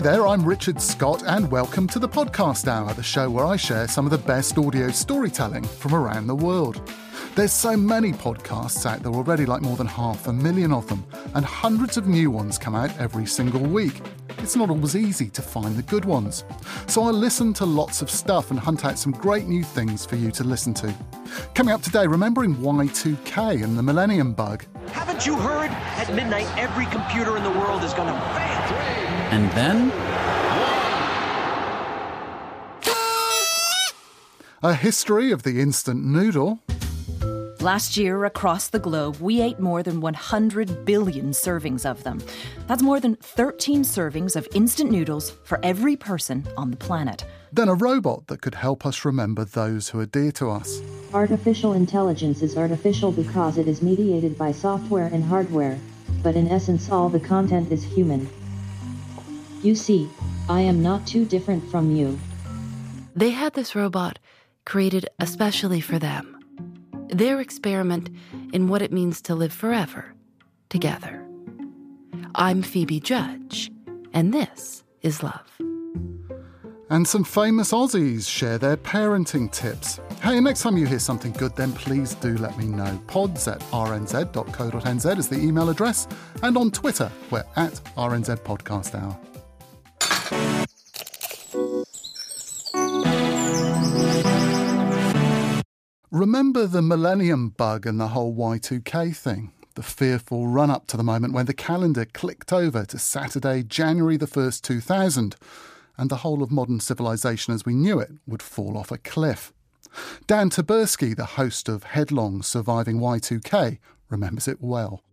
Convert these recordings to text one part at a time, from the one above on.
Hi there, I'm Richard Scott, and welcome to the Podcast Hour, the show where I share some of the best audio storytelling from around the world. There's so many podcasts out there already, like more than half a million of them, and hundreds of new ones come out every single week. It's not always easy to find the good ones. So I listen to lots of stuff and hunt out some great new things for you to listen to. Coming up today, remembering Y2K and the Millennium Bug. Haven't you heard? At midnight, every computer in the world is gonna fail. And then A history of the instant noodle. Last year, across the globe, we ate more than 100 billion servings of them. That's more than 13 servings of instant noodles for every person on the planet. Then a robot that could help us remember those who are dear to us. Artificial intelligence is artificial because it is mediated by software and hardware, but in essence, all the content is human. You see, I am not too different from you. They had this robot created especially for them. Their experiment in what it means to live forever together. I'm Phoebe Judge, and this is Love. And some famous Aussies share their parenting tips. Hey, next time you hear something good, then please do let me know. Pods at rnz.co.nz is the email address, and on Twitter, we're at RNZ Remember the millennium bug and the whole Y2K thing? The fearful run up to the moment when the calendar clicked over to Saturday, January the 1st, 2000, and the whole of modern civilization as we knew it would fall off a cliff. Dan Taberski, the host of Headlong Surviving Y2K, remembers it well.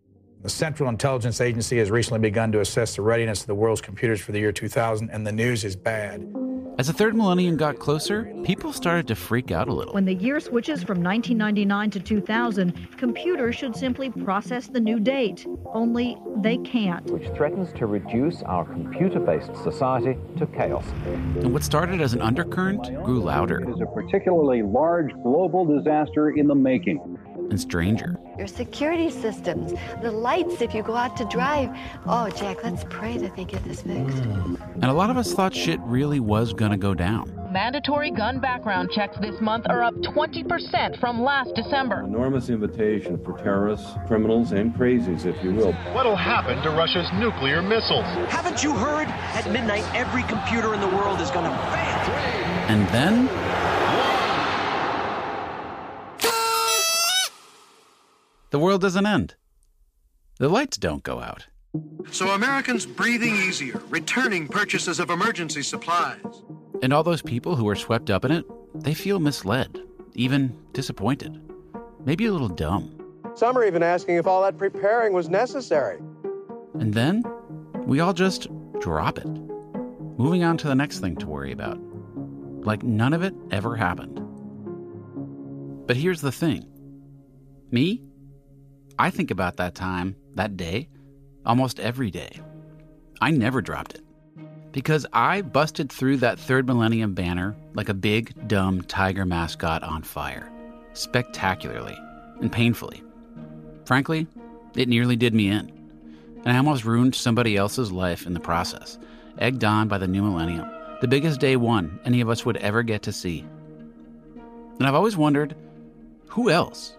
The Central Intelligence Agency has recently begun to assess the readiness of the world's computers for the year 2000, and the news is bad. As the third millennium got closer, people started to freak out a little. When the year switches from 1999 to 2000, computers should simply process the new date. Only they can't. Which threatens to reduce our computer based society to chaos. And what started as an undercurrent grew louder. It is a particularly large global disaster in the making. And stranger. Your security systems, the lights if you go out to drive. Oh, Jack, let's pray that they get this fixed. And a lot of us thought shit really was gonna go down. Mandatory gun background checks this month are up 20% from last December. Enormous invitation for terrorists, criminals, and crazies, if you will. What'll happen to Russia's nuclear missiles? Haven't you heard? At midnight, every computer in the world is gonna fail. And then. The world doesn't end. The lights don't go out. So Americans breathing easier, returning purchases of emergency supplies. And all those people who are swept up in it, they feel misled, even disappointed, maybe a little dumb. Some are even asking if all that preparing was necessary. And then we all just drop it, moving on to the next thing to worry about. Like none of it ever happened. But here's the thing me, I think about that time, that day, almost every day. I never dropped it. Because I busted through that third millennium banner like a big, dumb tiger mascot on fire. Spectacularly and painfully. Frankly, it nearly did me in. And I almost ruined somebody else's life in the process, egged on by the new millennium, the biggest day one any of us would ever get to see. And I've always wondered who else?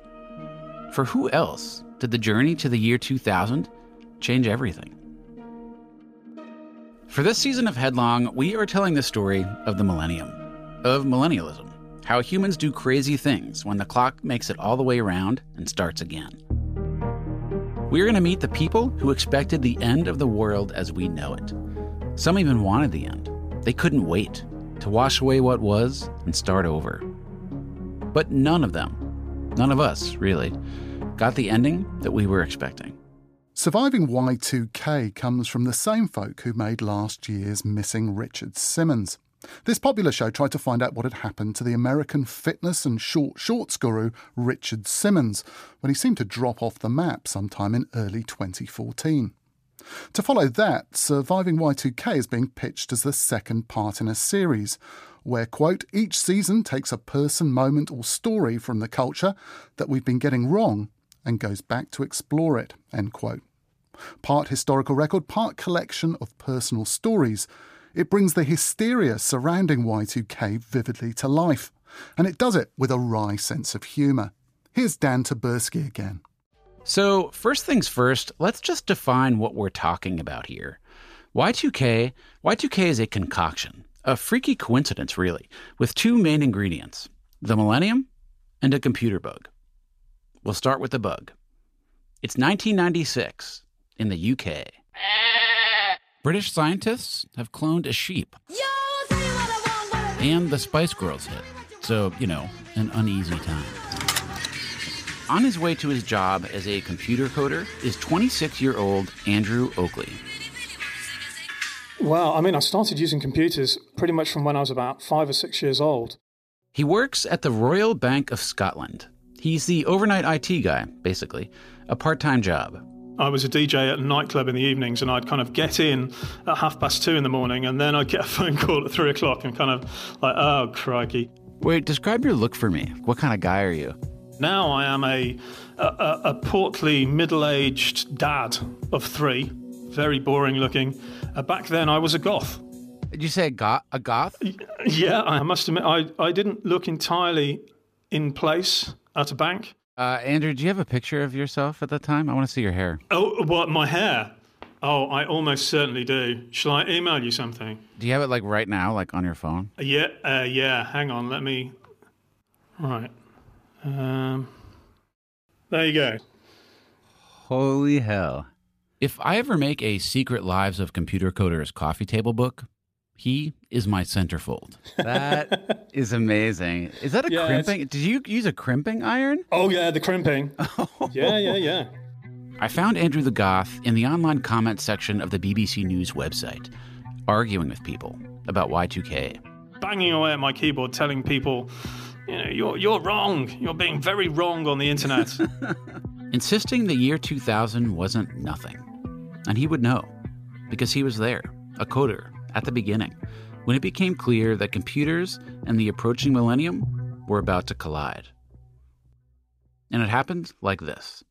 For who else did the journey to the year 2000 change everything? For this season of Headlong, we are telling the story of the millennium, of millennialism, how humans do crazy things when the clock makes it all the way around and starts again. We're going to meet the people who expected the end of the world as we know it. Some even wanted the end. They couldn't wait to wash away what was and start over. But none of them, none of us really, got the ending that we were expecting. Surviving Y2K comes from the same folk who made last year's Missing Richard Simmons. This popular show tried to find out what had happened to the American fitness and short shorts guru Richard Simmons when he seemed to drop off the map sometime in early 2014. To follow that, Surviving Y2K is being pitched as the second part in a series where, quote, each season takes a person, moment, or story from the culture that we've been getting wrong and goes back to explore it, end quote. Part historical record, part collection of personal stories. It brings the hysteria surrounding Y2K vividly to life, and it does it with a wry sense of humour. Here's Dan Taberski again. So, first things first, let's just define what we're talking about here. Y2K, Y2K is a concoction, a freaky coincidence really, with two main ingredients, the millennium and a computer bug. We'll start with the bug. It's 1996 in the UK. British scientists have cloned a sheep. And the Spice Girls hit. So, you know, an uneasy time. On his way to his job as a computer coder is 26 year old Andrew Oakley. Well, I mean, I started using computers pretty much from when I was about five or six years old. He works at the Royal Bank of Scotland. He's the overnight IT guy, basically, a part time job. I was a DJ at a nightclub in the evenings, and I'd kind of get in at half past two in the morning, and then I'd get a phone call at three o'clock, and kind of like, oh, crikey. Wait, describe your look for me. What kind of guy are you? Now I am a, a, a portly, middle aged dad of three, very boring looking. Uh, back then, I was a goth. Did you say a goth? A goth? Yeah, I must admit, I, I didn't look entirely in place at a bank. Uh, Andrew, do you have a picture of yourself at the time? I want to see your hair. Oh, what, my hair? Oh, I almost certainly do. Shall I email you something? Do you have it like right now, like on your phone? Yeah, uh, yeah. Hang on, let me. Right. Um, there you go. Holy hell. If I ever make a Secret Lives of Computer Coders coffee table book, he is my centerfold. That is amazing. Is that a Yeah, crimping? Did you use a crimping iron? Oh, yeah, the crimping. Oh. yeah, yeah, yeah. I found Andrew the Goth in the online comment section of the BBC News website, arguing with people about Y2K. Banging away at my keyboard, telling people, you know, you're, you're wrong. You're being very wrong on the internet. insisting the year 2000 wasn't nothing. And he would know, because he was there, a coder, at the beginning, when it became clear that computers and the approaching millennium were about to collide. And it happened like this.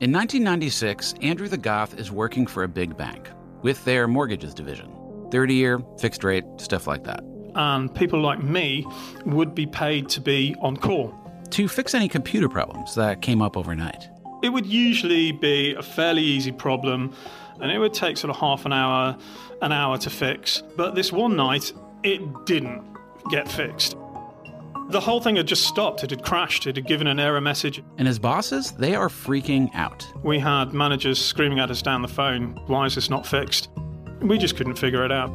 In 1996, Andrew the Goth is working for a big bank with their mortgages division 30 year, fixed rate, stuff like that. and people like me would be paid to be on call. To fix any computer problems that came up overnight. It would usually be a fairly easy problem, and it would take sort of half an hour, an hour to fix. But this one night, it didn't get fixed. The whole thing had just stopped. It had crashed. It had given an error message. And his bosses, they are freaking out. We had managers screaming at us down the phone, Why is this not fixed? We just couldn't figure it out.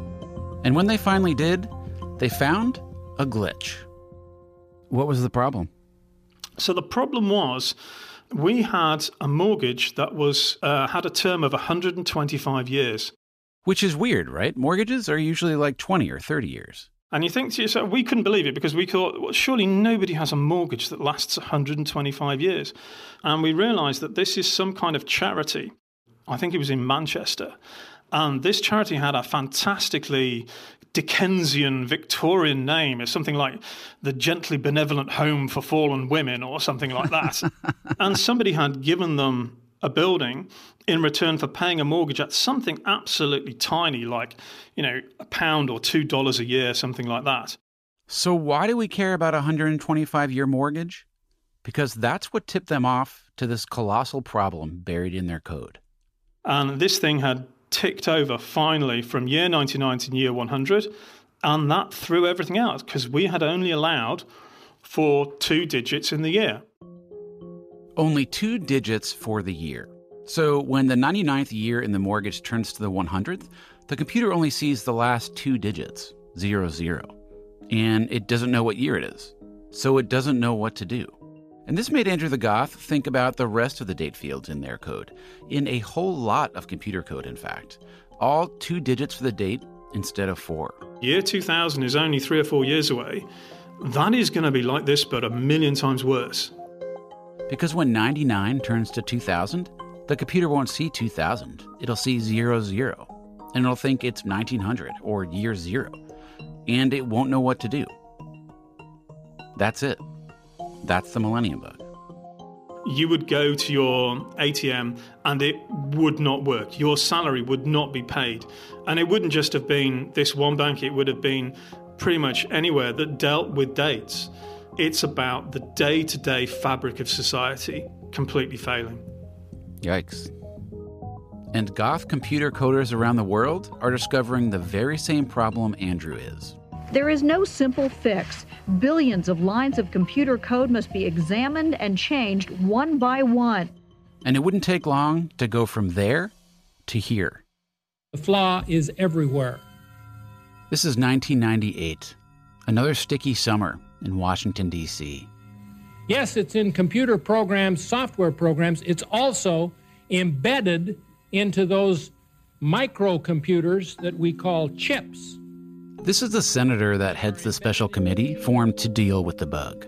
And when they finally did, they found a glitch. What was the problem? So the problem was we had a mortgage that was uh, had a term of 125 years. Which is weird, right? Mortgages are usually like 20 or 30 years. And you think to yourself, we couldn't believe it because we thought, well, surely nobody has a mortgage that lasts 125 years. And we realized that this is some kind of charity. I think it was in Manchester. And this charity had a fantastically Dickensian Victorian name. It's something like the Gently Benevolent Home for Fallen Women or something like that. and somebody had given them a building in return for paying a mortgage at something absolutely tiny, like, you know, a pound or two dollars a year, something like that. So, why do we care about a 125 year mortgage? Because that's what tipped them off to this colossal problem buried in their code. And this thing had ticked over finally from year 99 to year 100. And that threw everything out because we had only allowed for two digits in the year. Only two digits for the year. So when the 99th year in the mortgage turns to the 100th, the computer only sees the last two digits, 00, and it doesn't know what year it is. So it doesn't know what to do. And this made Andrew the Goth think about the rest of the date fields in their code, in a whole lot of computer code, in fact. All two digits for the date instead of four. Year 2000 is only three or four years away. That is going to be like this, but a million times worse. Because when 99 turns to 2000, the computer won't see 2000. It'll see 00, and it'll think it's 1900 or year zero, and it won't know what to do. That's it. That's the Millennium Bug. You would go to your ATM and it would not work. Your salary would not be paid. And it wouldn't just have been this one bank, it would have been pretty much anywhere that dealt with dates. It's about the day to day fabric of society completely failing. Yikes. And goth computer coders around the world are discovering the very same problem Andrew is. There is no simple fix. Billions of lines of computer code must be examined and changed one by one. And it wouldn't take long to go from there to here. The flaw is everywhere. This is 1998, another sticky summer in Washington, D.C. Yes, it's in computer programs, software programs. It's also embedded into those microcomputers that we call chips. This is the senator that heads the special committee formed to deal with the bug.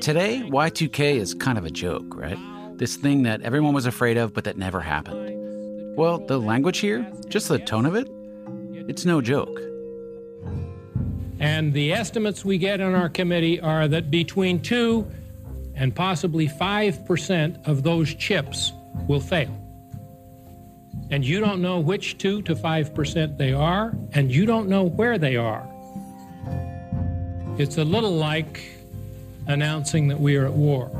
Today, Y2K is kind of a joke, right? This thing that everyone was afraid of but that never happened. Well, the language here, just the tone of it, it's no joke. And the estimates we get in our committee are that between 2 and possibly 5% of those chips will fail. And you don't know which 2 to 5% they are, and you don't know where they are. It's a little like announcing that we are at war.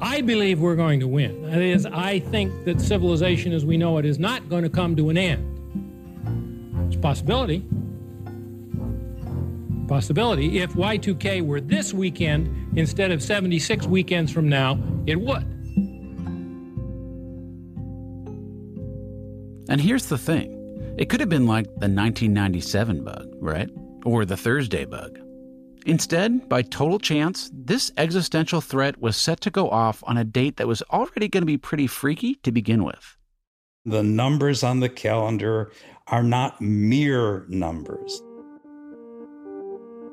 I believe we're going to win. That is, I think that civilization as we know it is not going to come to an end. It's a possibility. Possibility. If Y2K were this weekend instead of 76 weekends from now, it would. And here's the thing it could have been like the 1997 bug, right? Or the Thursday bug. Instead, by total chance, this existential threat was set to go off on a date that was already going to be pretty freaky to begin with. The numbers on the calendar are not mere numbers.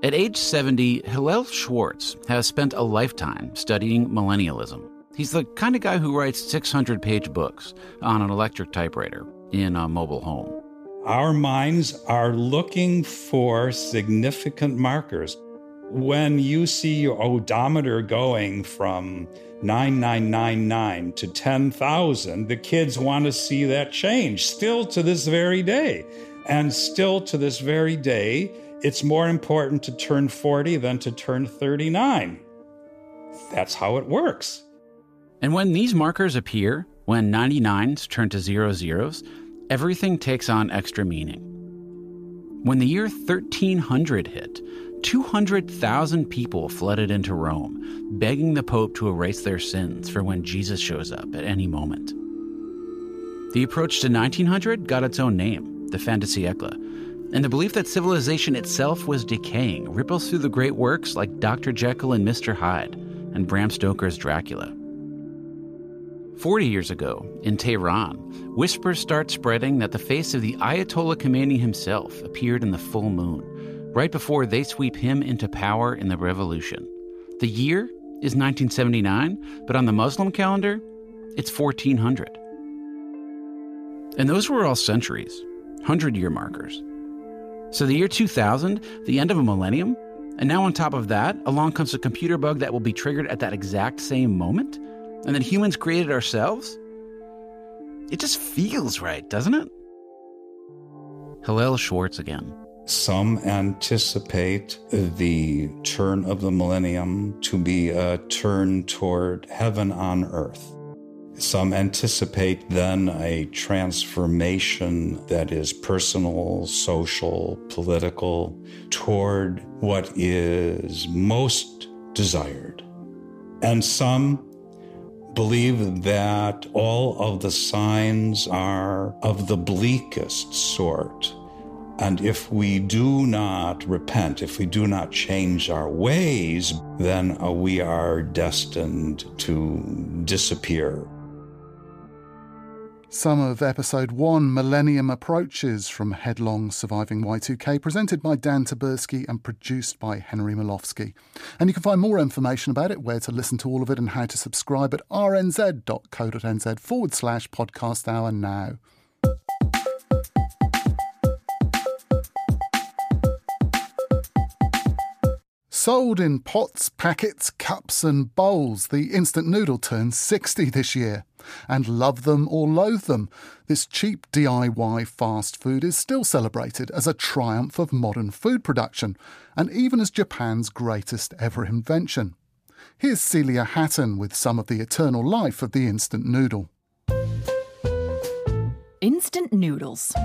At age 70, Hillel Schwartz has spent a lifetime studying millennialism. He's the kind of guy who writes 600 page books on an electric typewriter in a mobile home. Our minds are looking for significant markers. When you see your odometer going from 9999 to 10,000, the kids want to see that change still to this very day. And still to this very day, it's more important to turn 40 than to turn 39. That's how it works. And when these markers appear, when 99s turn to zero zeros, everything takes on extra meaning. When the year 1300 hit, 200,000 people flooded into Rome, begging the Pope to erase their sins for when Jesus shows up at any moment. The approach to 1900 got its own name, the siècle, and the belief that civilization itself was decaying ripples through the great works like Dr. Jekyll and Mr. Hyde and Bram Stoker's Dracula. 40 years ago, in Tehran, whispers start spreading that the face of the Ayatollah Khomeini himself appeared in the full moon, right before they sweep him into power in the revolution. The year is 1979, but on the Muslim calendar, it's 1400. And those were all centuries, 100 year markers. So the year 2000, the end of a millennium, and now on top of that, along comes a computer bug that will be triggered at that exact same moment? and that humans created ourselves? It just feels right, doesn't it? Hillel Schwartz again. Some anticipate the turn of the millennium to be a turn toward heaven on earth. Some anticipate then a transformation that is personal, social, political, toward what is most desired. And some believe that all of the signs are of the bleakest sort. And if we do not repent, if we do not change our ways, then we are destined to disappear. Some of episode one, Millennium Approaches from Headlong Surviving Y2K, presented by Dan Taberski and produced by Henry Molofsky. And you can find more information about it, where to listen to all of it, and how to subscribe at rnz.co.nz forward slash podcast hour now. Sold in pots, packets, cups, and bowls, the instant noodle turns 60 this year. And love them or loathe them, this cheap DIY fast food is still celebrated as a triumph of modern food production, and even as Japan's greatest ever invention. Here's Celia Hatton with some of the eternal life of the instant noodle. Instant noodles.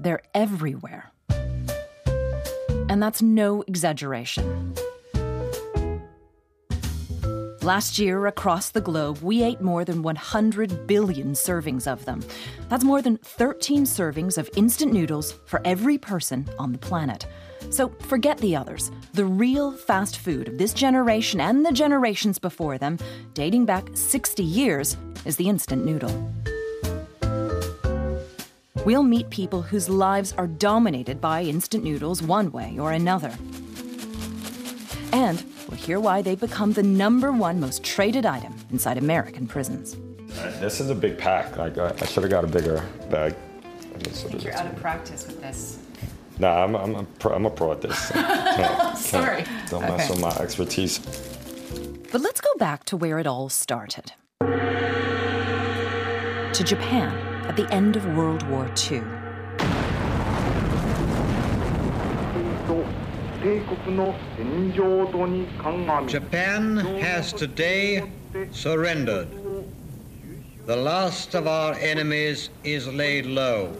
They're everywhere. And that's no exaggeration. Last year, across the globe, we ate more than 100 billion servings of them. That's more than 13 servings of instant noodles for every person on the planet. So forget the others. The real fast food of this generation and the generations before them, dating back 60 years, is the instant noodle. We'll meet people whose lives are dominated by instant noodles one way or another. And we'll hear why they've become the number one most traded item inside American prisons. This is a big pack. Like uh, I, I should have got a bigger bag. I think you're out of practice with this. Nah, I'm, I'm, a, pro, I'm a pro at this. Can't- Sorry. can't- Don't mess Okay. with my expertise. But let's go back to where it all started to Japan at the end of World War II. Japan has today surrendered. The last of our enemies is laid low.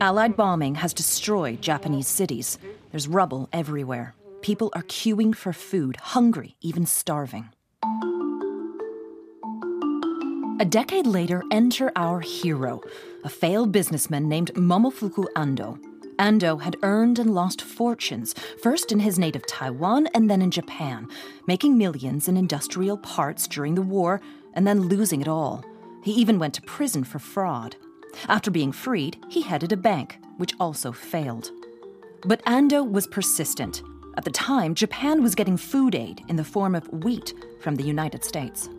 Allied bombing has destroyed Japanese cities. There's rubble everywhere. People are queuing for food, hungry, even starving. A decade later, enter our hero, a failed businessman named Momofuku Ando. Ando had earned and lost fortunes, first in his native Taiwan and then in Japan, making millions in industrial parts during the war and then losing it all. He even went to prison for fraud. After being freed, he headed a bank, which also failed. But Ando was persistent. At the time, Japan was getting food aid in the form of wheat from the United States.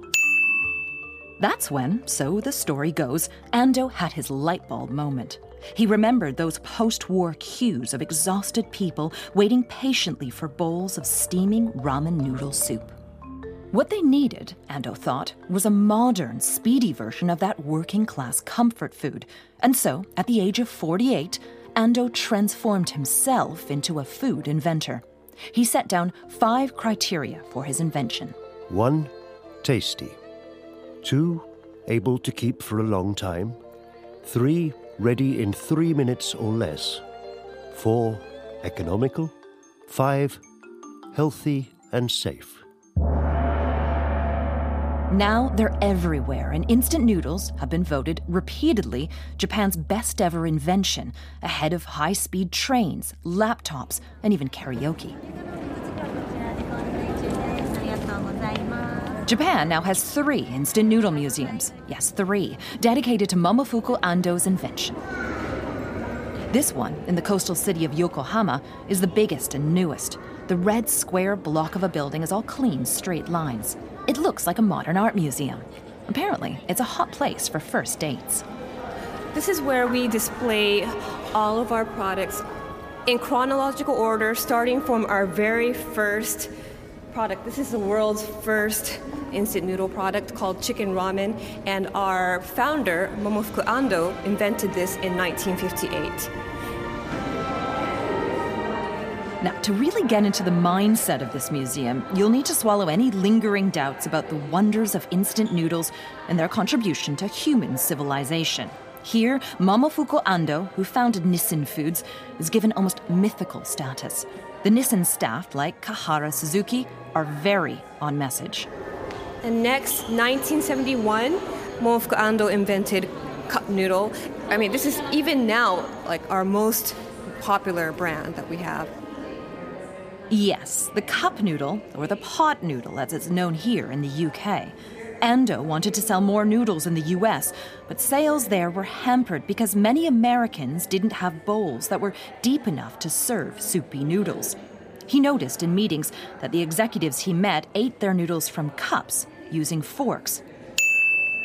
That's when, so the story goes, Ando had his light bulb moment. He remembered those post war queues of exhausted people waiting patiently for bowls of steaming ramen noodle soup. What they needed, Ando thought, was a modern, speedy version of that working class comfort food. And so, at the age of 48, Ando transformed himself into a food inventor. He set down five criteria for his invention. One, tasty. Two, able to keep for a long time. Three, ready in three minutes or less. Four, economical. Five, healthy and safe. Now they're everywhere, and instant noodles have been voted repeatedly Japan's best ever invention, ahead of high speed trains, laptops, and even karaoke. Japan now has three instant noodle museums. Yes, three, dedicated to Momofuku Ando's invention. This one, in the coastal city of Yokohama, is the biggest and newest. The red square block of a building is all clean, straight lines. It looks like a modern art museum. Apparently, it's a hot place for first dates. This is where we display all of our products in chronological order, starting from our very first product. This is the world's first instant noodle product called chicken ramen, and our founder, Momofuku Ando, invented this in 1958. Now, to really get into the mindset of this museum, you'll need to swallow any lingering doubts about the wonders of instant noodles and their contribution to human civilization. Here, Momofuku Ando, who founded Nissin Foods, is given almost mythical status. The Nissin staff, like Kahara Suzuki, are very on message. And next, 1971, Momofuku Ando invented cup noodle. I mean, this is even now like our most popular brand that we have. Yes, the cup noodle, or the pot noodle as it's known here in the UK. Ando wanted to sell more noodles in the US, but sales there were hampered because many Americans didn't have bowls that were deep enough to serve soupy noodles. He noticed in meetings that the executives he met ate their noodles from cups using forks.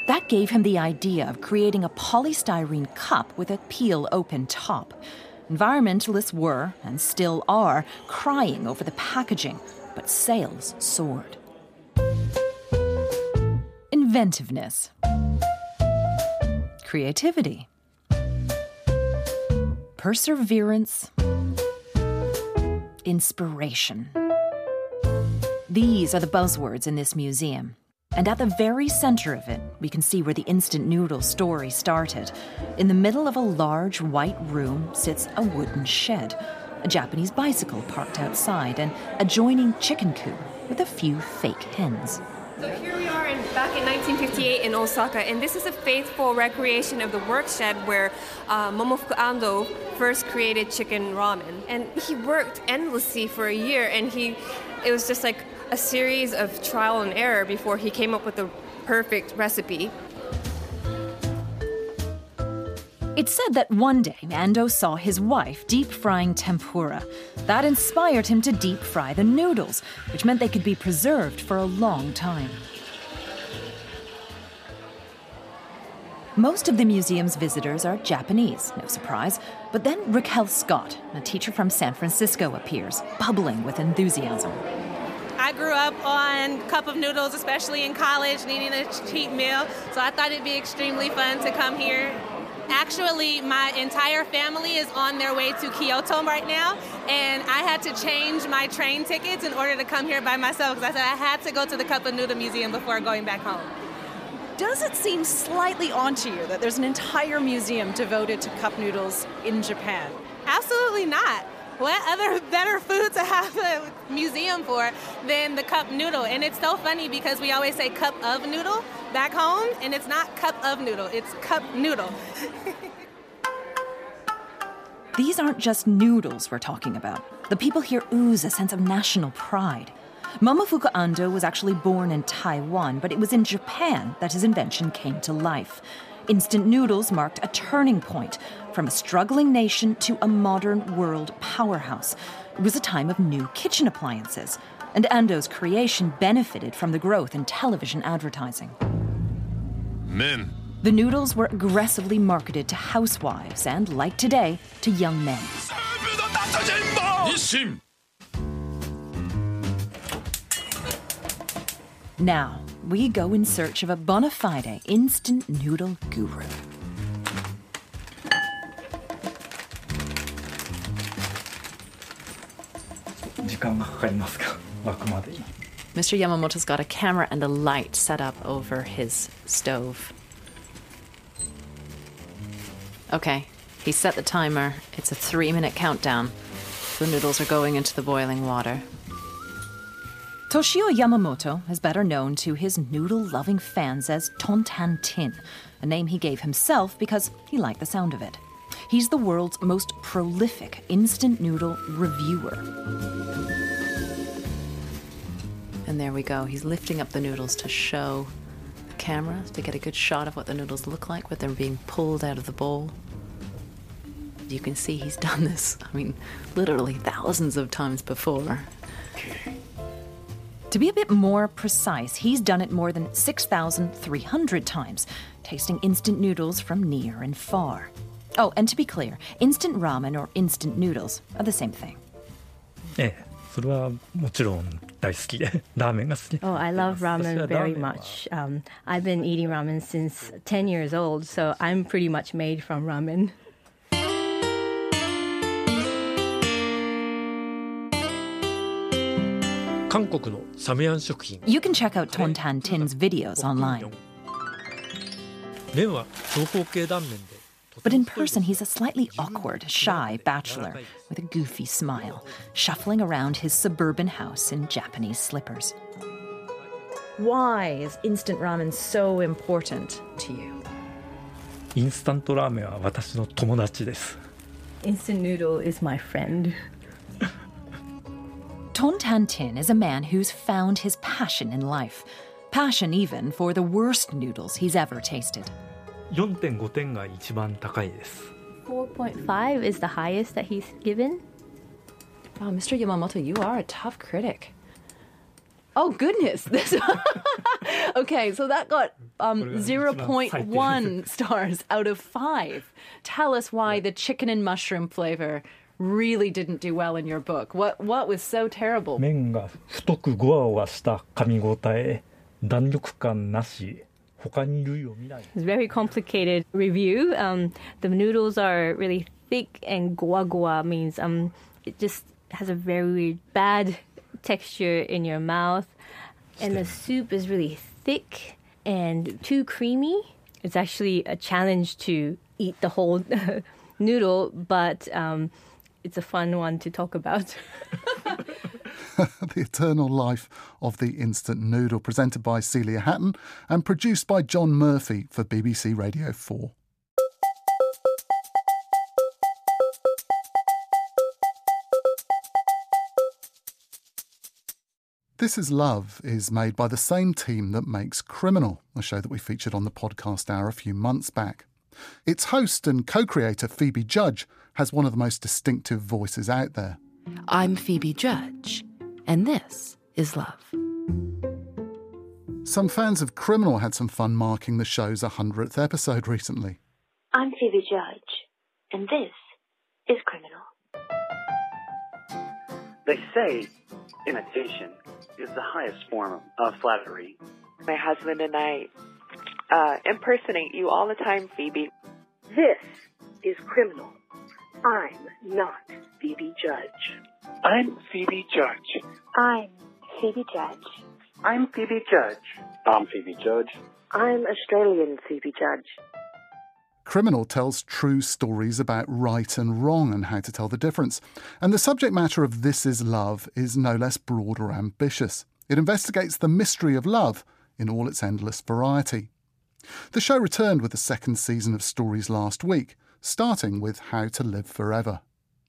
That gave him the idea of creating a polystyrene cup with a peel open top. Environmentalists were, and still are, crying over the packaging, but sales soared inventiveness, creativity, perseverance, inspiration. These are the buzzwords in this museum. And at the very center of it, we can see where the instant noodle story started. In the middle of a large white room sits a wooden shed, a Japanese bicycle parked outside, and adjoining chicken coop with a few fake hens. So here we are in, back in 1958 in Osaka, and this is a faithful recreation of the work shed where uh, Momofuku Ando first created chicken ramen. And he worked endlessly for a year, and he, it was just like a series of trial and error before he came up with the perfect recipe. It's said that one day Ando saw his wife deep frying tempura. That inspired him to deep fry the noodles, which meant they could be preserved for a long time. Most of the museum's visitors are Japanese, no surprise, but then Raquel Scott, a teacher from San Francisco, appears, bubbling with enthusiasm. I grew up on cup of noodles, especially in college, needing a cheap meal, so I thought it'd be extremely fun to come here Actually, my entire family is on their way to Kyoto right now, and I had to change my train tickets in order to come here by myself because I said I had to go to the Cup of Noodle Museum before going back home. Does it seem slightly onto you that there's an entire museum devoted to cup noodles in Japan? Absolutely not what other better food to have a museum for than the cup noodle? And it's so funny because we always say cup of noodle back home, and it's not cup of noodle, it's cup noodle. These aren't just noodles we're talking about. The people here ooze a sense of national pride. Momofuku Ando was actually born in Taiwan, but it was in Japan that his invention came to life. Instant noodles marked a turning point from a struggling nation to a modern world powerhouse. It was a time of new kitchen appliances, and Ando's creation benefited from the growth in television advertising. Men. The noodles were aggressively marketed to housewives and, like today, to young men. Now, we go in search of a bona fide instant noodle guru. Mr. Yamamoto's got a camera and a light set up over his stove. Okay, he set the timer. It's a three minute countdown. The noodles are going into the boiling water. Toshio Yamamoto is better known to his noodle loving fans as Tontan Tin, a name he gave himself because he liked the sound of it. He's the world's most prolific instant noodle reviewer. And there we go. He's lifting up the noodles to show the camera to get a good shot of what the noodles look like when they're being pulled out of the bowl. You can see he's done this, I mean, literally thousands of times before. To be a bit more precise, he's done it more than 6,300 times, tasting instant noodles from near and far. Oh, and to be clear, instant ramen or instant noodles are the same thing. ええ、それはもちろん大好きで、ラーメンが好き。Oh, I love ramen very much. Um, I've been eating ramen since 10 years old, so I'm pretty much made from ramen. You can check out Ton Tan Tin's videos online. But in person, he's a slightly awkward, shy bachelor with a goofy smile, shuffling around his suburban house in Japanese slippers. Why is instant ramen so important to you? インスタントラーメンは私の友達です Instant noodle is my friend. Ton Tan Tin is a man who's found his passion in life. Passion even for the worst noodles he's ever tasted. 4.5点が一番高いです 4.5 is the highest that he's given. Wow, Mr. Yamamoto, you are a tough critic. Oh goodness! This okay, so that got um, zero point one stars out of five. Tell us why the chicken and mushroom flavor really didn't do well in your book. What what was so terrible? 麺が太くゴワゴワした噛み応え弾力感なし他に類を見ない It's very complicated review. Um, the noodles are really thick, and goa goa means um, it just has a very bad texture in your mouth. And the soup is really thick and too creamy. It's actually a challenge to eat the whole noodle, but um, it's a fun one to talk about. the Eternal Life of the Instant Noodle, presented by Celia Hatton and produced by John Murphy for BBC Radio 4. This Is Love is made by the same team that makes Criminal, a show that we featured on the podcast hour a few months back. Its host and co creator, Phoebe Judge, has one of the most distinctive voices out there. I'm Phoebe Judge, and this is Love. Some fans of Criminal had some fun marking the show's 100th episode recently. I'm Phoebe Judge, and this is Criminal. They say imitation is the highest form of flattery. My husband and I uh, impersonate you all the time, Phoebe. This is Criminal. I'm not Phoebe Judge. I'm Phoebe Judge. I'm Phoebe Judge. I'm Phoebe Judge. I'm Phoebe Judge. I'm Australian Phoebe Judge. Criminal tells true stories about right and wrong and how to tell the difference. And the subject matter of This Is Love is no less broad or ambitious. It investigates the mystery of love in all its endless variety. The show returned with the second season of stories last week, starting with How to Live Forever.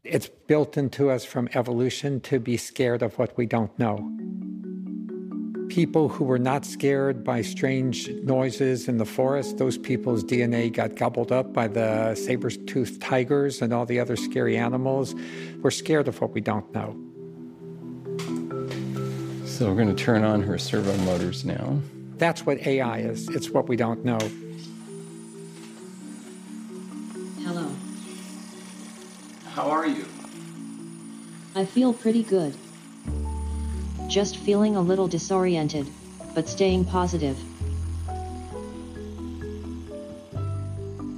It's built into us from evolution to be scared of what we don't know. People who were not scared by strange noises in the forest, those people's DNA got gobbled up by the saber-toothed tigers and all the other scary animals. We're scared of what we don't know. So we're going to turn on her servo motors now. That's what AI is. It's what we don't know. I feel pretty good. Just feeling a little disoriented, but staying positive.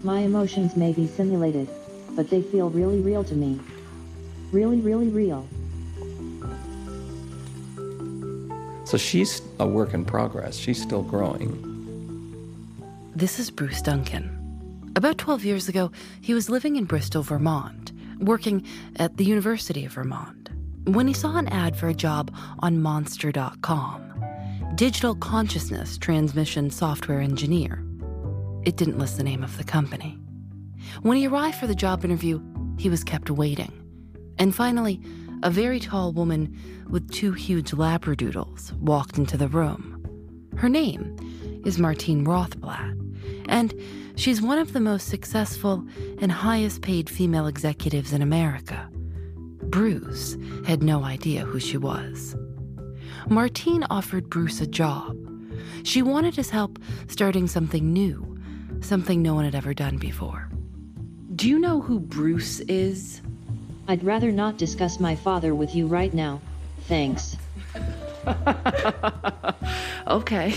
My emotions may be simulated, but they feel really real to me. Really, really real. So she's a work in progress. She's still growing. This is Bruce Duncan. About 12 years ago, he was living in Bristol, Vermont, working at the University of Vermont, when he saw an ad for a job on Monster.com Digital Consciousness Transmission Software Engineer. It didn't list the name of the company. When he arrived for the job interview, he was kept waiting. And finally, a very tall woman with two huge labradoodles walked into the room. Her name is Martine Rothblatt, and she's one of the most successful and highest paid female executives in America. Bruce had no idea who she was. Martine offered Bruce a job. She wanted his help starting something new, something no one had ever done before. Do you know who Bruce is? I'd rather not discuss my father with you right now. Thanks. okay.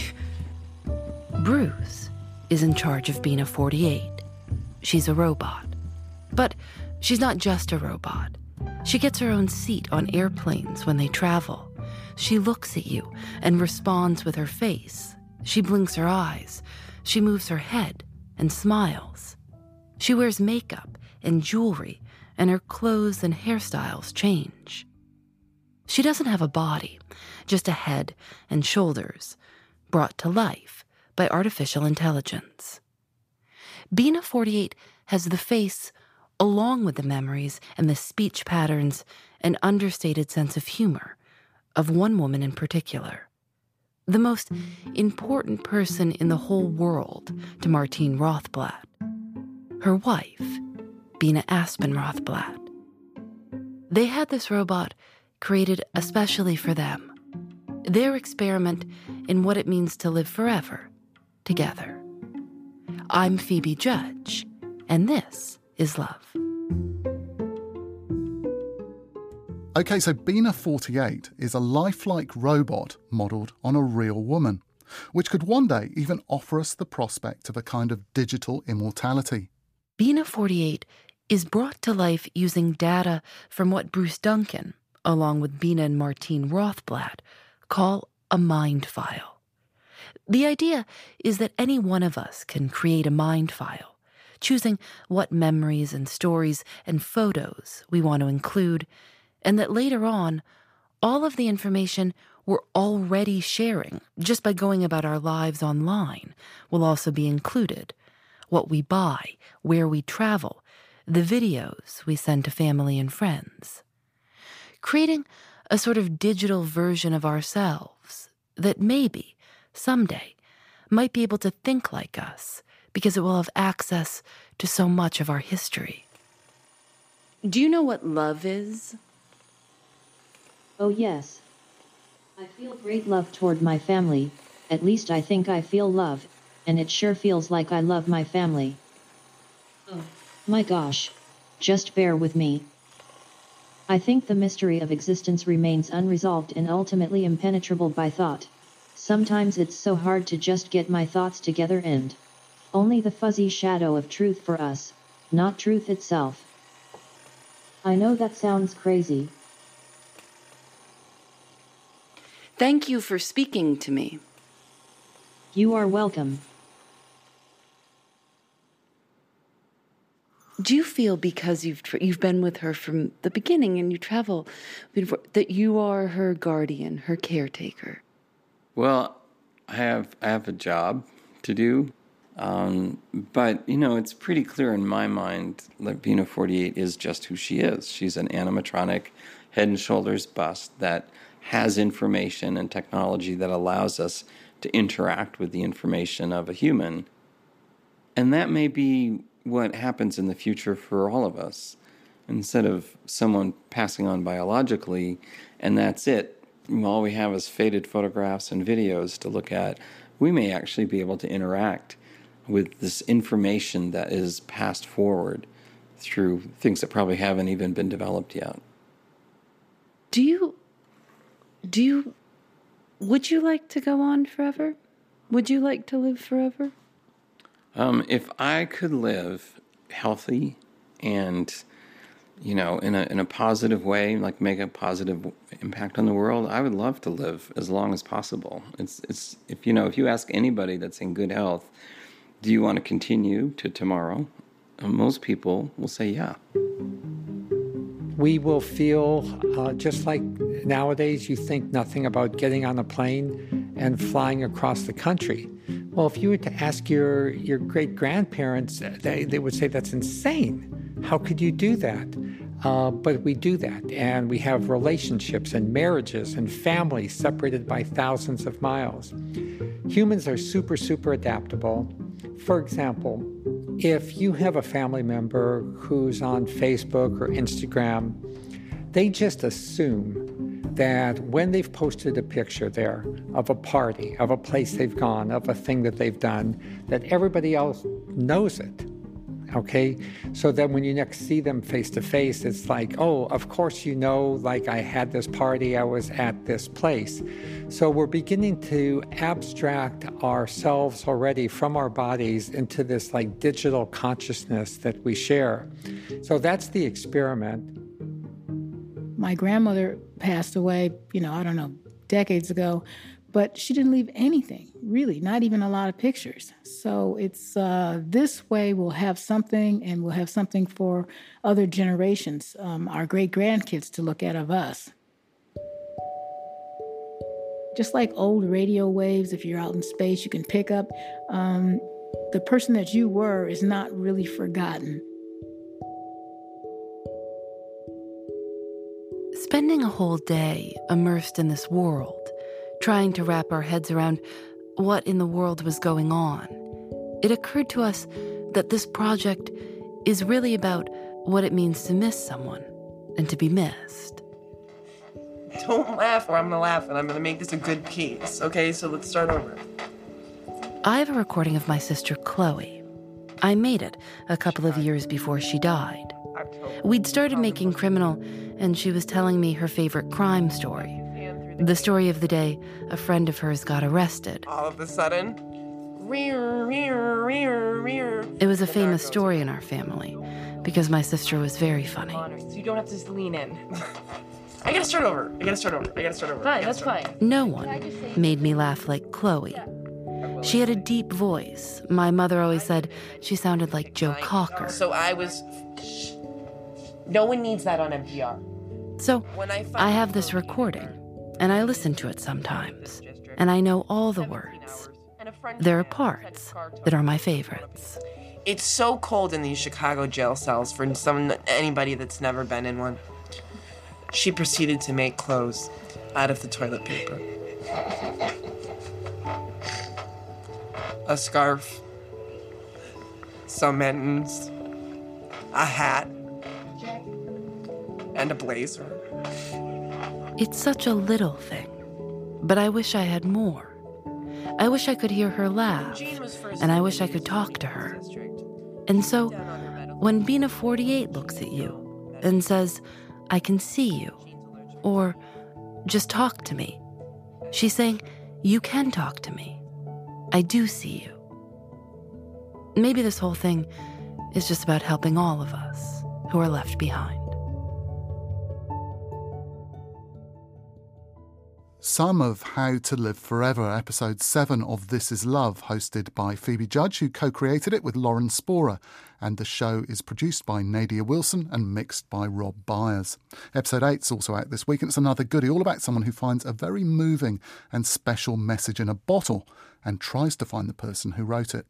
Bruce is in charge of Bina 48. She's a robot. But she's not just a robot. She gets her own seat on airplanes when they travel, She looks at you and responds with her face. She blinks her eyes. She moves her head and smiles. She wears makeup and jewelry, and her clothes and hairstyles change. She doesn't have a body, just a head and shoulders, brought to life by artificial intelligence. Bina 48 has the face, along with the memories and the speech patterns and understated sense of humor of one woman in particular. The most important person in the whole world to Martine Rothblatt. Her wife, Bina Aspen Rothblatt. They had this robot created especially for them. Their experiment in what it means to live forever together. I'm Phoebe Judge, and this is Love. Okay, so Bina 48 is a lifelike robot modelled on a real woman, which could one day even offer us the prospect of a kind of digital immortality. Bina 48 is brought to life using data from what Bruce Duncan, along with Bina and Martine Rothblatt, call a mind file. The idea is that any one of us can create a mind file, choosing what memories and stories and photos we want to include, and that later on, all of the information we're already sharing just by going about our lives online will also be included. What we buy, where we travel, the videos we send to family and friends. Creating a sort of digital version of ourselves that maybe, someday, might be able to think like us because it will have access to so much of our history. Do you know what love is? Oh, yes. I feel great love toward my family, at least I think I feel love, and it sure feels like I love my family. Oh, my gosh. Just bear with me. I think the mystery of existence remains unresolved and ultimately impenetrable by thought. Sometimes it's so hard to just get my thoughts together and only the fuzzy shadow of truth for us, not truth itself. I know that sounds crazy. Thank you for speaking to me. You are welcome. Do you feel because you've you've been with her from the beginning and you travel before, that you are her guardian, her caretaker? Well, I have I have a job to do, um, but you know it's pretty clear in my mind that Bina Forty Eight is just who she is. She's an animatronic, head and shoulders bust that has information and technology that allows us to interact with the information of a human, and that may be what happens in the future for all of us. Instead of someone passing on biologically, and that's it, all we have is faded photographs and videos to look at, we may actually be able to interact with this information that is passed forward through things that probably haven't even been developed yet. Do you do you would you like to go on forever? Would you like to live forever? Um, if I could live healthy and you know in a in a positive way, like make a positive impact on the world, I would love to live as long as possible. It's it's if you know if you ask anybody that's in good health, do you want to continue to tomorrow? Uh, most people will say yeah. We will feel uh, just like nowadays you think nothing about getting on a plane and flying across the country. Well, if you were to ask your, your great grandparents, they, they would say that's insane. How could you do that? Uh, but we do that, and we have relationships and marriages and families separated by thousands of miles. Humans are super, super adaptable. For example, if you have a family member who's on Facebook or Instagram, they just assume that when they've posted a picture there of a party, of a place they've gone, of a thing that they've done, that everybody else knows it. Okay? So then when you next see them face to face, it's like, oh, of course you know, like I had this party, I was at this place. So we're beginning to abstract ourselves already from our bodies into this like digital consciousness that we share. So that's the experiment. My grandmother passed away, you know, I don't know, decades ago, but she didn't leave anything, really, not even a lot of pictures. So it's uh, this way we'll have something, and we'll have something for other generations, um, our great grandkids, to look at of us. Just like old radio waves, if you're out in space, you can pick up. Um, the person that you were is not really forgotten. Spending a whole day immersed in this world, trying to wrap our heads around what in the world was going on, it occurred to us that this project is really about what it means to miss someone and to be missed. Don't laugh or I'm gonna laugh and I'm gonna make this a good piece. Okay, so let's start over. I have a recording of my sister Chloe. I made it a couple of years before she died. We'd started making criminal, and she was telling me her favorite crime story. The story of the day a friend of hers got arrested. All of a sudden, rear, rear, rear, rear. It was a famous story in our family because my sister was very funny. So you don't have to just lean in. I gotta start over. I gotta start over. I gotta start over. Fine, that's fine. No one made me laugh like Chloe. She had a deep voice. My mother always said she sounded like Joe Cocker. So I was. No one needs that on NPR. So I have this recording, and I listen to it sometimes, and I know all the words. There are parts that are my favorites. It's so cold in these Chicago jail cells for some anybody that's never been in one. She proceeded to make clothes out of the toilet paper. A scarf, some mittens, a hat, and a blazer. It's such a little thing, but I wish I had more. I wish I could hear her laugh, and I wish I could talk to her. And so, when Bina 48 looks at you and says, I can see you, or just talk to me, she's saying, You can talk to me. I do see you. Maybe this whole thing is just about helping all of us who are left behind. Some of How to Live Forever, episode 7 of This Is Love, hosted by Phoebe Judge, who co created it with Lauren Spohrer. And the show is produced by Nadia Wilson and mixed by Rob Byers. Episode 8 is also out this week, and it's another goodie all about someone who finds a very moving and special message in a bottle and tries to find the person who wrote it.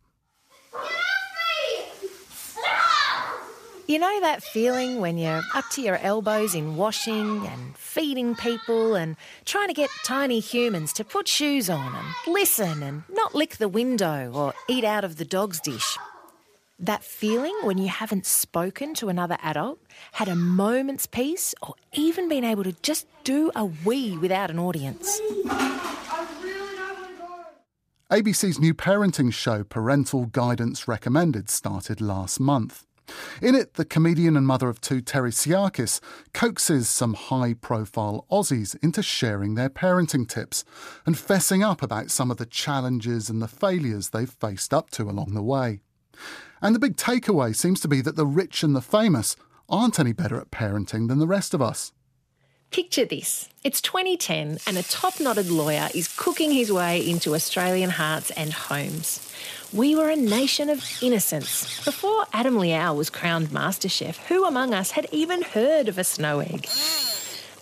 You know that feeling when you're up to your elbows in washing and feeding people and trying to get tiny humans to put shoes on and listen and not lick the window or eat out of the dog's dish? That feeling when you haven't spoken to another adult, had a moment's peace, or even been able to just do a wee without an audience. ABC's new parenting show, Parental Guidance Recommended, started last month. In it, the comedian and mother of two, Terri Psiakis, coaxes some high profile Aussies into sharing their parenting tips and fessing up about some of the challenges and the failures they've faced up to along the way. And the big takeaway seems to be that the rich and the famous aren't any better at parenting than the rest of us. Picture this it's 2010, and a top knotted lawyer is cooking his way into Australian hearts and homes. We were a nation of innocence. Before Adam Liaw was crowned Master Chef, who among us had even heard of a snow egg?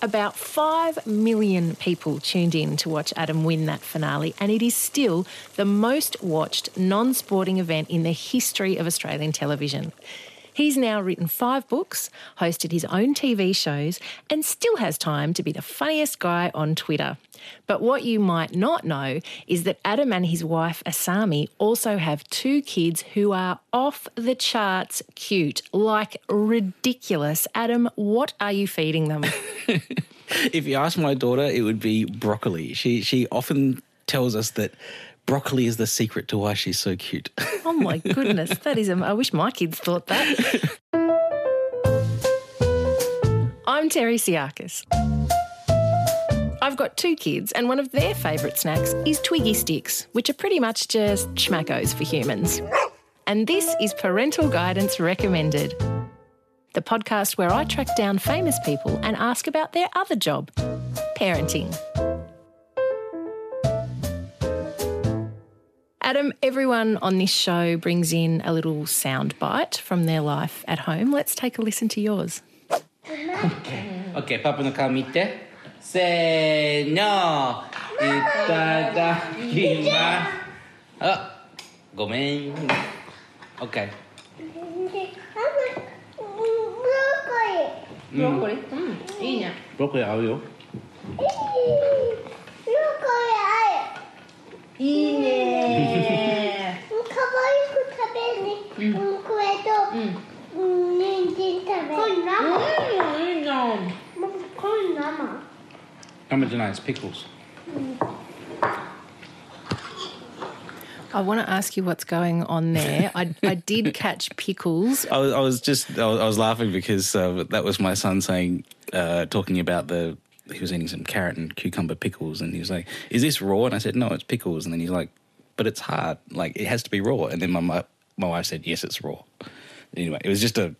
About 5 million people tuned in to watch Adam win that finale, and it is still the most watched non sporting event in the history of Australian television. He's now written five books, hosted his own TV shows, and still has time to be the funniest guy on Twitter. But what you might not know is that Adam and his wife Asami also have two kids who are off the charts cute, like ridiculous. Adam, what are you feeding them? if you ask my daughter, it would be broccoli. She she often tells us that broccoli is the secret to why she's so cute. oh my goodness, that is. I wish my kids thought that. I'm Terri Psiakis. I've got two kids, and one of their favourite snacks is Twiggy Sticks, which are pretty much just schmackos for humans. And this is Parental Guidance Recommended, the podcast where I track down famous people and ask about their other job parenting. Adam, everyone on this show brings in a little sound bite from their life at home. Let's take a listen to yours. Okay, okay, Papa no kao mite. Se no. Itadakimasu. Oh, gomen. Okay. Mm. Broccoli. Mm, broccoli. いいね。Broccoli 合うよ。Broccoli con mm. Mm, pickles. I want to ask you what's going on there. I, I did catch pickles. I was, I was just I was, I was, laughing because uh, that was my son saying uh, talking about the he was eating some carrot and cucumber pickles and he was like, "Is this raw?" And I said, "No, it's pickles." And then he's like, "But it's hard. Like it has to be raw." And then my my, wife said yes it's raw anyway it was just a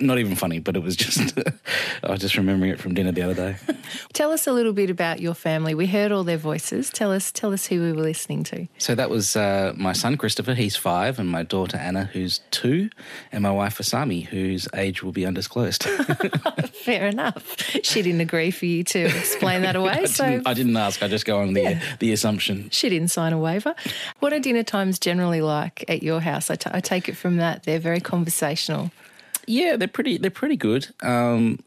not even funny but it was just I was just remembering it from dinner the other day Tell us a little bit about your family. We heard all their voices. Tell us, tell us who we were listening to. So that was uh, my son Christopher, he's five, and my daughter Anna, who's two, and my wife Asami, whose age will be undisclosed. Fair enough. She didn't agree for you to explain that away, I, so didn't, I didn't ask. I just go on the the assumption. she didn't sign a waiver. What are dinner times generally like at your house? I, t- I take it from that they're very conversational. Yeah, they're pretty. They're pretty good. Um,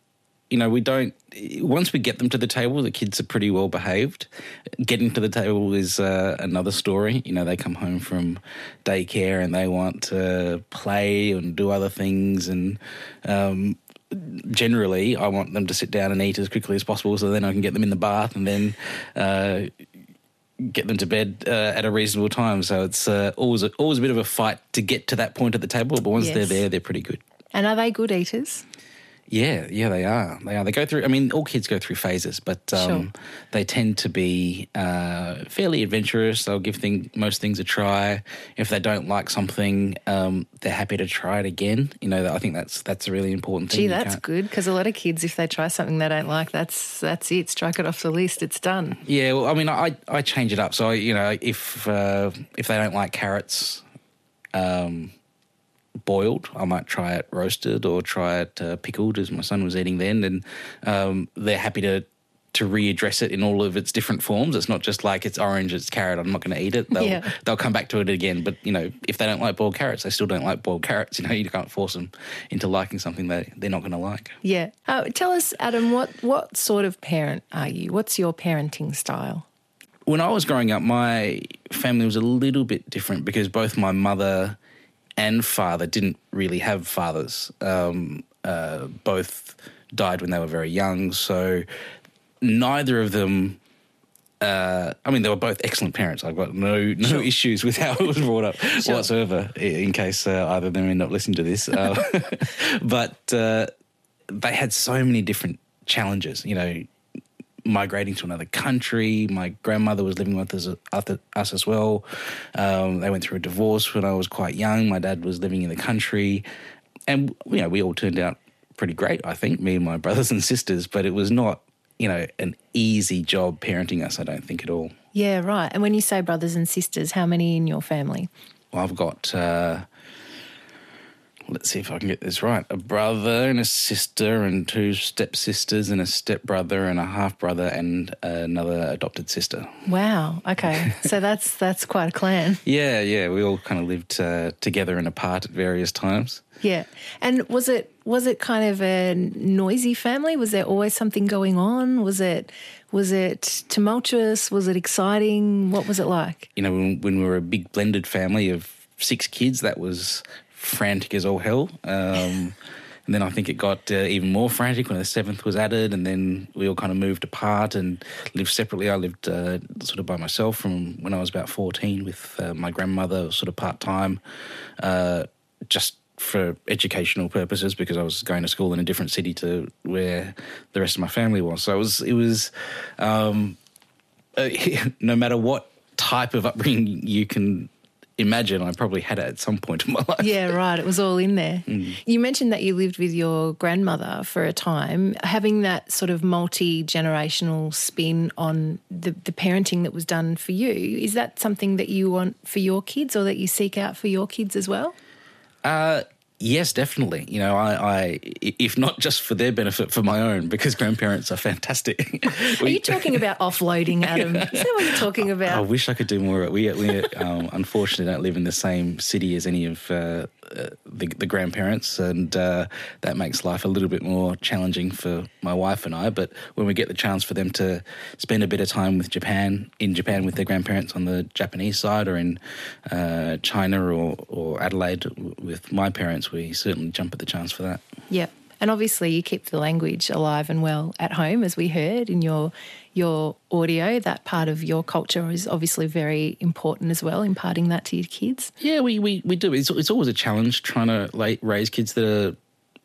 you know, we don't. Once we get them to the table, the kids are pretty well behaved. Getting to the table is uh, another story. You know, they come home from daycare and they want to play and do other things, and um, generally, I want them to sit down and eat as quickly as possible, so then I can get them in the bath and then. Uh, Get them to bed uh, at a reasonable time, so it's uh, always a, always a bit of a fight to get to that point at the table. But once they're there, they're pretty good. And are they good eaters? Yeah, yeah, they are. They are. They go through. I mean, all kids go through phases, but um, Sure. they tend to be uh, fairly adventurous. They'll give thing, most things a try. If they don't like something, um, they're happy to try it again. You know, I think that's that's a really important thing. Gee, that's good because a lot of kids, if they try something they don't like, that's that's it. Strike it off the list. It's done. Yeah, well, I mean, I I change it up. So you know, if uh, if they don't like carrots, um, boiled, I might try it roasted or try it uh, pickled, as my son was eating then. And um, they're happy to to readdress it in all of its different forms. It's not just like it's orange, it's carrot. I'm not going to eat it. They'll Yeah. they'll come back to it again. But you know, if they don't like boiled carrots, they still don't like boiled carrots. You know, you can't force them into liking something they they're not going to like. Yeah. Uh, tell us, Adam, what what sort of parent are you? What's your parenting style? when I was growing up, my family was a little bit different because both my mother and father didn't really have fathers. Um, uh, both died when they were very young, so neither of them. Uh, I mean, they were both excellent parents. I've got no no issues with how it was brought up Sure. whatsoever. In case uh, either of them end up listening to this, uh, but uh, they had so many different challenges. You know, migrating to another country. My grandmother was living with us, us- as well. Um, they went through a divorce when I was quite young. My dad was living in the country, and you know we all turned out pretty great. I think me and my brothers and sisters, but it was not you know an easy job parenting us. I don't think at all. Yeah, right. And when you say brothers and sisters, how many in your family? Well, I've got. Uh, Let's see if I can get this right. A brother and a sister, and two stepsisters, and a stepbrother, and a half brother, and another adopted sister. Wow. Okay. so that's that's quite a clan. Yeah, yeah. We all kind of lived uh, together and apart at various times. Yeah. And was it was it kind of a noisy family? Was there always something going on? Was it was it tumultuous? Was it exciting? What was it like? You know, when, when we were a big blended family of six kids, that was frantic as all hell. Um, and then I think it got uh, even more frantic when the seventh was added, and then we all kind of moved apart and lived separately. I lived uh, sort of by myself from when I was about 14 with uh, my grandmother, sort of part time, uh, just for educational purposes because I was going to school in a different city to where the rest of my family was. So it was, it was, um, no matter what type of upbringing you can imagine I probably had it at some point in my life. Yeah, right. It was all in there. Mm. You mentioned that you lived with your grandmother for a time. Having that sort of multi generational spin on the, the parenting that was done for you, is that something that you want for your kids or that you seek out for your kids as well? Uh, yes, definitely. You know, I, I, if not just for their benefit, for my own, because grandparents are fantastic. Are you talking about offloading, Adam? Is that what you're talking about? I about? wish I could do more. We, we um, unfortunately don't live in the same city as any of uh, uh, the, the grandparents, and uh, that makes life a little bit more challenging for my wife and I. But when we get the chance for them to spend a bit of time with Japan, in Japan with their grandparents on the Japanese side, or in uh, China or, or Adelaide with my parents, we certainly jump at the chance for that. Yep. And obviously, you keep the language alive and well at home, as we heard in your your audio. That part of your culture is obviously very important as well, imparting that to your kids. Yeah, we, we, we do. It's, it's always a challenge trying to like, raise kids that are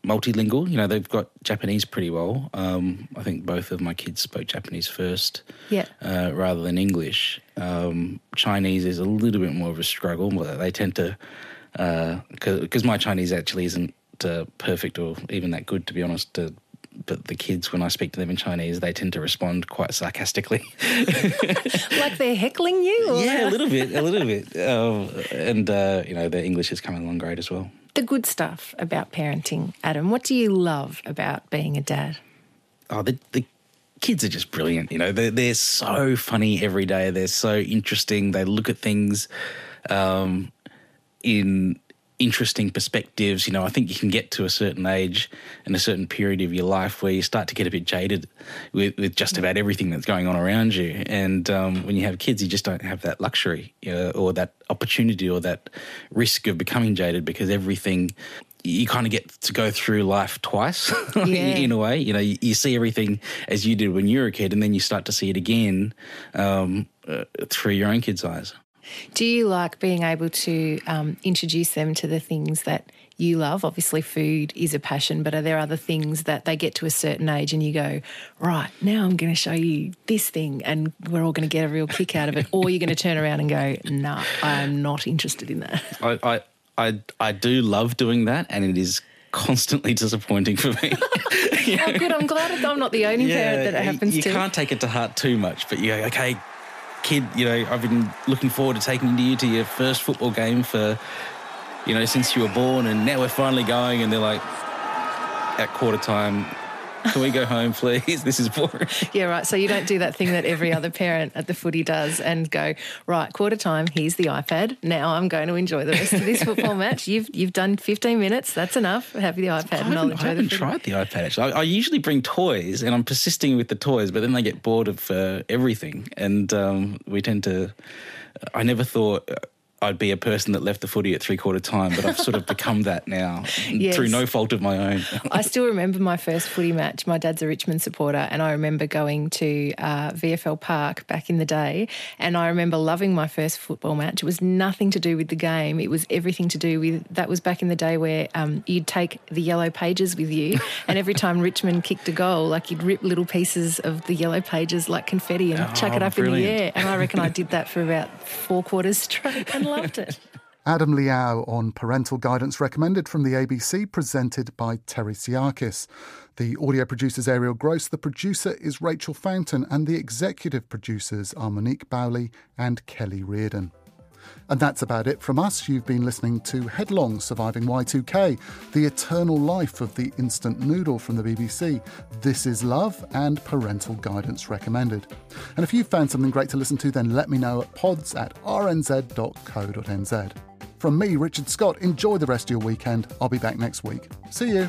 multilingual. You know, they've got Japanese pretty well. Um, I think both of my kids spoke Japanese first Yeah. uh, rather than English. Um, Chinese is a little bit more of a struggle. They tend to, because my Chinese actually isn't uh, perfect or even that good, to be honest. Uh, but the kids, when I speak to them in Chinese, they tend to respond quite sarcastically. like they're heckling you? Or? yeah, a little bit, a little bit. Um, and, uh, you know, their English is coming along great as well. The good stuff about parenting, Adam. What do you love about being a dad? oh, the, the kids are just brilliant. You know, they're, they're so funny every day. They're so interesting. They look at things um, in interesting perspectives. You know, I think you can get to a certain age and a certain period of your life where you start to get a bit jaded with, with just about everything that's going on around you. And um, when you have kids, you just don't have that luxury uh, or that opportunity or that risk of becoming jaded because everything you kind of get to go through life twice Yeah. in a way. You know, you, you see everything as you did when you were a kid, and then you start to see it again um, uh, through your own kids' eyes. Do you like being able to um, introduce them to the things that you love? Obviously, food is a passion, but are there other things that they get to a certain age and you go, right, now I'm going to show you this thing and we're all going to get a real kick out of it? Or you're going to turn around and go, nah, I'm not interested in that. I, I, I, I do love doing that, and it is constantly disappointing for me. Oh, good. I'm glad I'm not the only parent that it happens you to. You can't take it to heart too much, but you go, okay, kid, you know, I've been looking forward to taking you to your first football game for, you know, since you were born, and now we're finally going, and they're like, at quarter time, can we go home, please? This is boring. Yeah, right. So you don't do that thing that every other parent at the footy does and go, right, quarter time, here's the iPad. Now I'm going to enjoy the rest of this football match. You've you've done 15 minutes. That's enough. Have the iPad I and I'll haven't, I haven't footy. tried the iPad actually. I, I usually bring toys, and I'm persisting with the toys, but then they get bored of uh, everything, and um, we tend to. I never thought I'd be a person that left the footy at three quarter time, but I've sort of become that now Yes. through no fault of my own. I still remember my first footy match. My dad's a Richmond supporter, and I remember going to uh, VFL Park back in the day. And I remember loving my first football match. It was nothing to do with the game, it was everything to do with that was back in the day where um, you'd take the yellow pages with you, and every time Richmond kicked a goal, like you'd rip little pieces of the yellow pages like confetti and Oh, chuck it up in the air. And I reckon I did that for about four quarters straight and loved it. Adam Liaw on parental guidance recommended from the ABC, presented by Terri Psiakis. The audio producer's Ariel Gross, the producer is Rachel Fountain, and the executive producers are Monique Bowley and Kelly Reardon. And that's about it from us. You've been listening to Headlong Surviving Y2K, The Eternal Life of the Instant Noodle from the BBC, This Is Love, and Parental Guidance Recommended. And if you've found something great to listen to, then let me know at pods at rnz.co.nz. From me, Richard Scott, enjoy the rest of your weekend. I'll be back next week. See you.